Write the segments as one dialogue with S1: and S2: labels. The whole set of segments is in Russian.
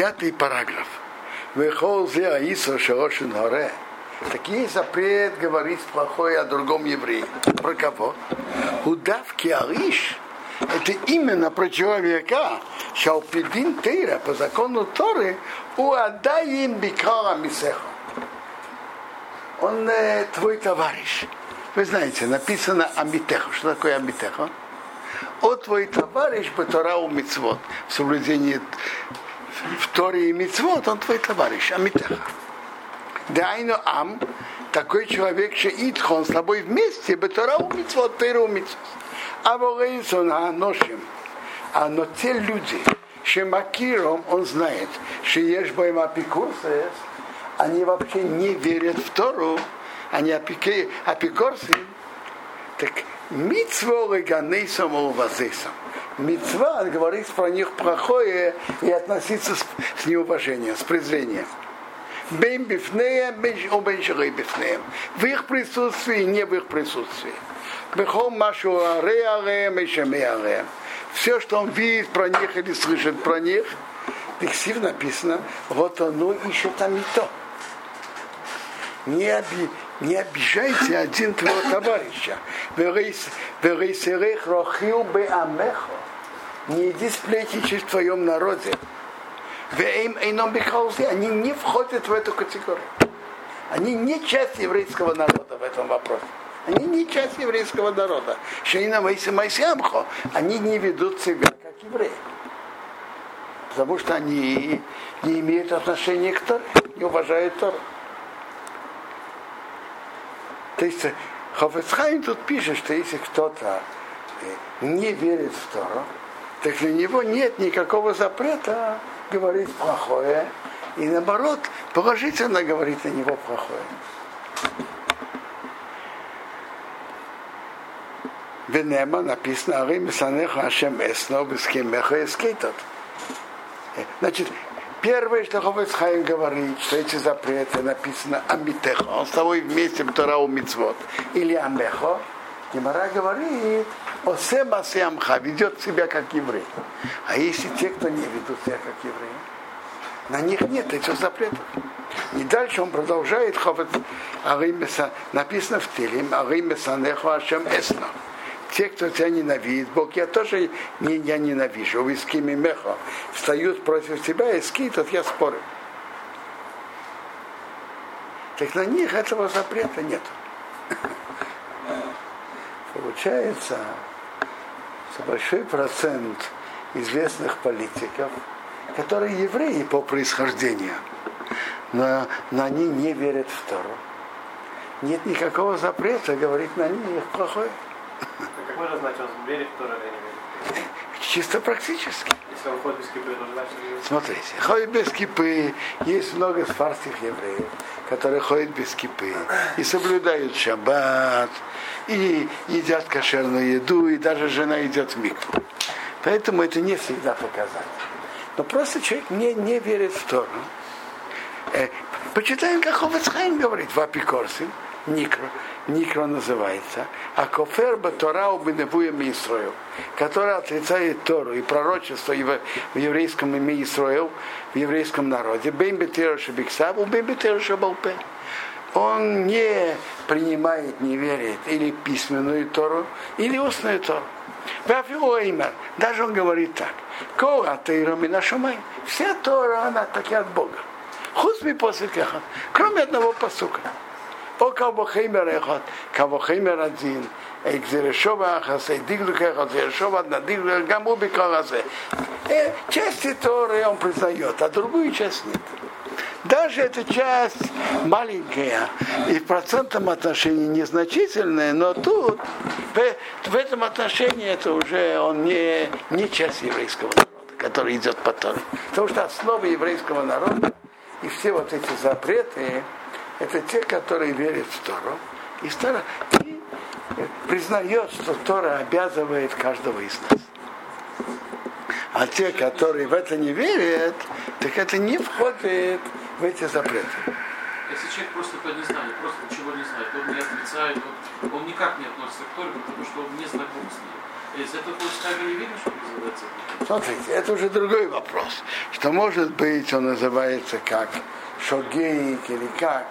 S1: пятый параграф. Выхол зе аисо шаошин хоре. Такие запрет говорить плохое о другом евреи. Про кого? Удавки Ариш – это именно про человека, Шалпидин Тейра, по закону Торы, у Адаим Бикара Мисехо. Он э, твой товарищ. Вы знаете, написано Амитехо. Что такое Амитехо? О твой товарищ Батарау Мицвод. В соблюдении в Торе и Мицвод он твой товарищ. Амитеха. Дайну Ам, такой человек, что Итхон с тобой вместе, Батарау Мицвод, Тейру Мицвод. А Богайсон Аношим. А но те люди, Шемакиром, он знает, что есть боем апикурсы, они вообще не верят в Тору, они апики, апикорсы, так митцво леганейсом улвазейсом. Митцва говорит про них плохое и относиться с, с неуважением, с презрением. Бейм бифнеем, бейм бифнеем. В их присутствии и не в их присутствии. Бехом машу аре аре, мешаме аре. Все, что он видит про них или слышит про них, текстив написано, вот оно ищет там и то. Не, оби, не обижайте один твоего товарища. Не иди сплетничать в твоем народе. Они не входят в эту категорию. Они не часть еврейского народа в этом вопросе. Они не часть еврейского народа. Шейна Майси Майсиамхо. Они не ведут себя как евреи. Потому что они не имеют отношения к Торе, не уважают Тору. То есть Хофецхайм тут пишет, что если кто-то не верит в Тору, так для него нет никакого запрета говорить плохое, и наоборот, положительно говорить на него плохое. Венема написано, Арим Санеха Ашем Эсно, Бескемеха Эскейтот. Значит, первое, что Ховецхайм говорит, что эти запреты написано Амитехо, он с тобой вместе Торау Мицвод, или Амехо, Гимара говорит, Осем Асямха ведет себя как еврей. А если те, кто не ведут себя как евреи, на них нет этих запретов. И дальше он продолжает написано в Телим, Арим Санеху Ашем Эсно те, кто тебя ненавидит, Бог, я тоже не, я ненавижу. Вы с кем мехо встают против тебя и скитят, я спорю. Так на них этого запрета нет. Получается, что большой процент известных политиков, которые евреи по происхожденению, но, но они не верят в Тору. Нет никакого запрета говорить на них плохое.
S2: Можно знать, он верит в Тору или не верит?
S1: Чисто практически.
S2: Если он ходит без кипы, то значит.
S1: Смотрите, ходит без кипы. Есть много фарских евреев, которые ходят без кипы и соблюдают шаббат, и едят кошерную еду, и даже жена идет в микву. Поэтому это не всегда показатель. Но просто человек не, не верит в Тору. Э, почитаем, как Ховецхайм говорит, в Апикорсе, Никро, Никро называется, а Кофер Батора Убиневуя Мисроил, который отрицает Тору и пророчество в еврейском име Исроил, в еврейском народе, Бен Бетера Шабиксав, Бен Бетера Шабалпе. Он не принимает, не верит или письменную Тору, или устную Тору. Даже он говорит так. Кора Тейрами нашумай. Вся Тора, она таки от Бога. Хузми после кеха. Кроме одного посука. או קרבוכימר אחד, קרבוכימר הדין, גזירשוב אחסי דיגלו ככה, גזירשוב עד נדיגלו, גם הוא בקור הזה. Часть Торы он признает, а другую часть нет. Даже эта часть маленькая и в процентном отношении незначительная, но тут в, в этом отношении это уже он не, не часть еврейского народа, который идет по Торе. Потому что основа еврейского народа и все вот эти запреты, это те, которые верят в Тору и, стара, и признает, что Тора обязывает каждого из нас. А те, которые в это не верят, так это не входит в эти запреты.
S3: Если человек просто это не знает, просто ничего не знает, он не отрицает, он, он никак не относится к Торе, потому что он не знаком с ней. Из этого пустяга не видно, что называется?
S1: Смотрите, это уже другой вопрос. Что может быть, он называется как шогейник или как.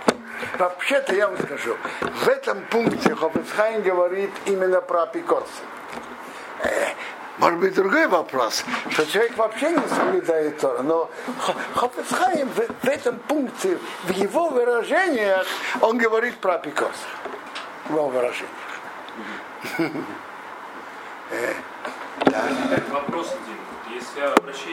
S1: Вообще-то я вам скажу, в этом пункте Хофицхайм говорит именно про апикорсы. Э, может быть, другой вопрос, что человек вообще не соблюдает Тора, но Хофицхайм в, в этом пункте, в его выражениях, он говорит про апикорсы. В его выражениях. Э.
S4: Вопрос один. Если обращение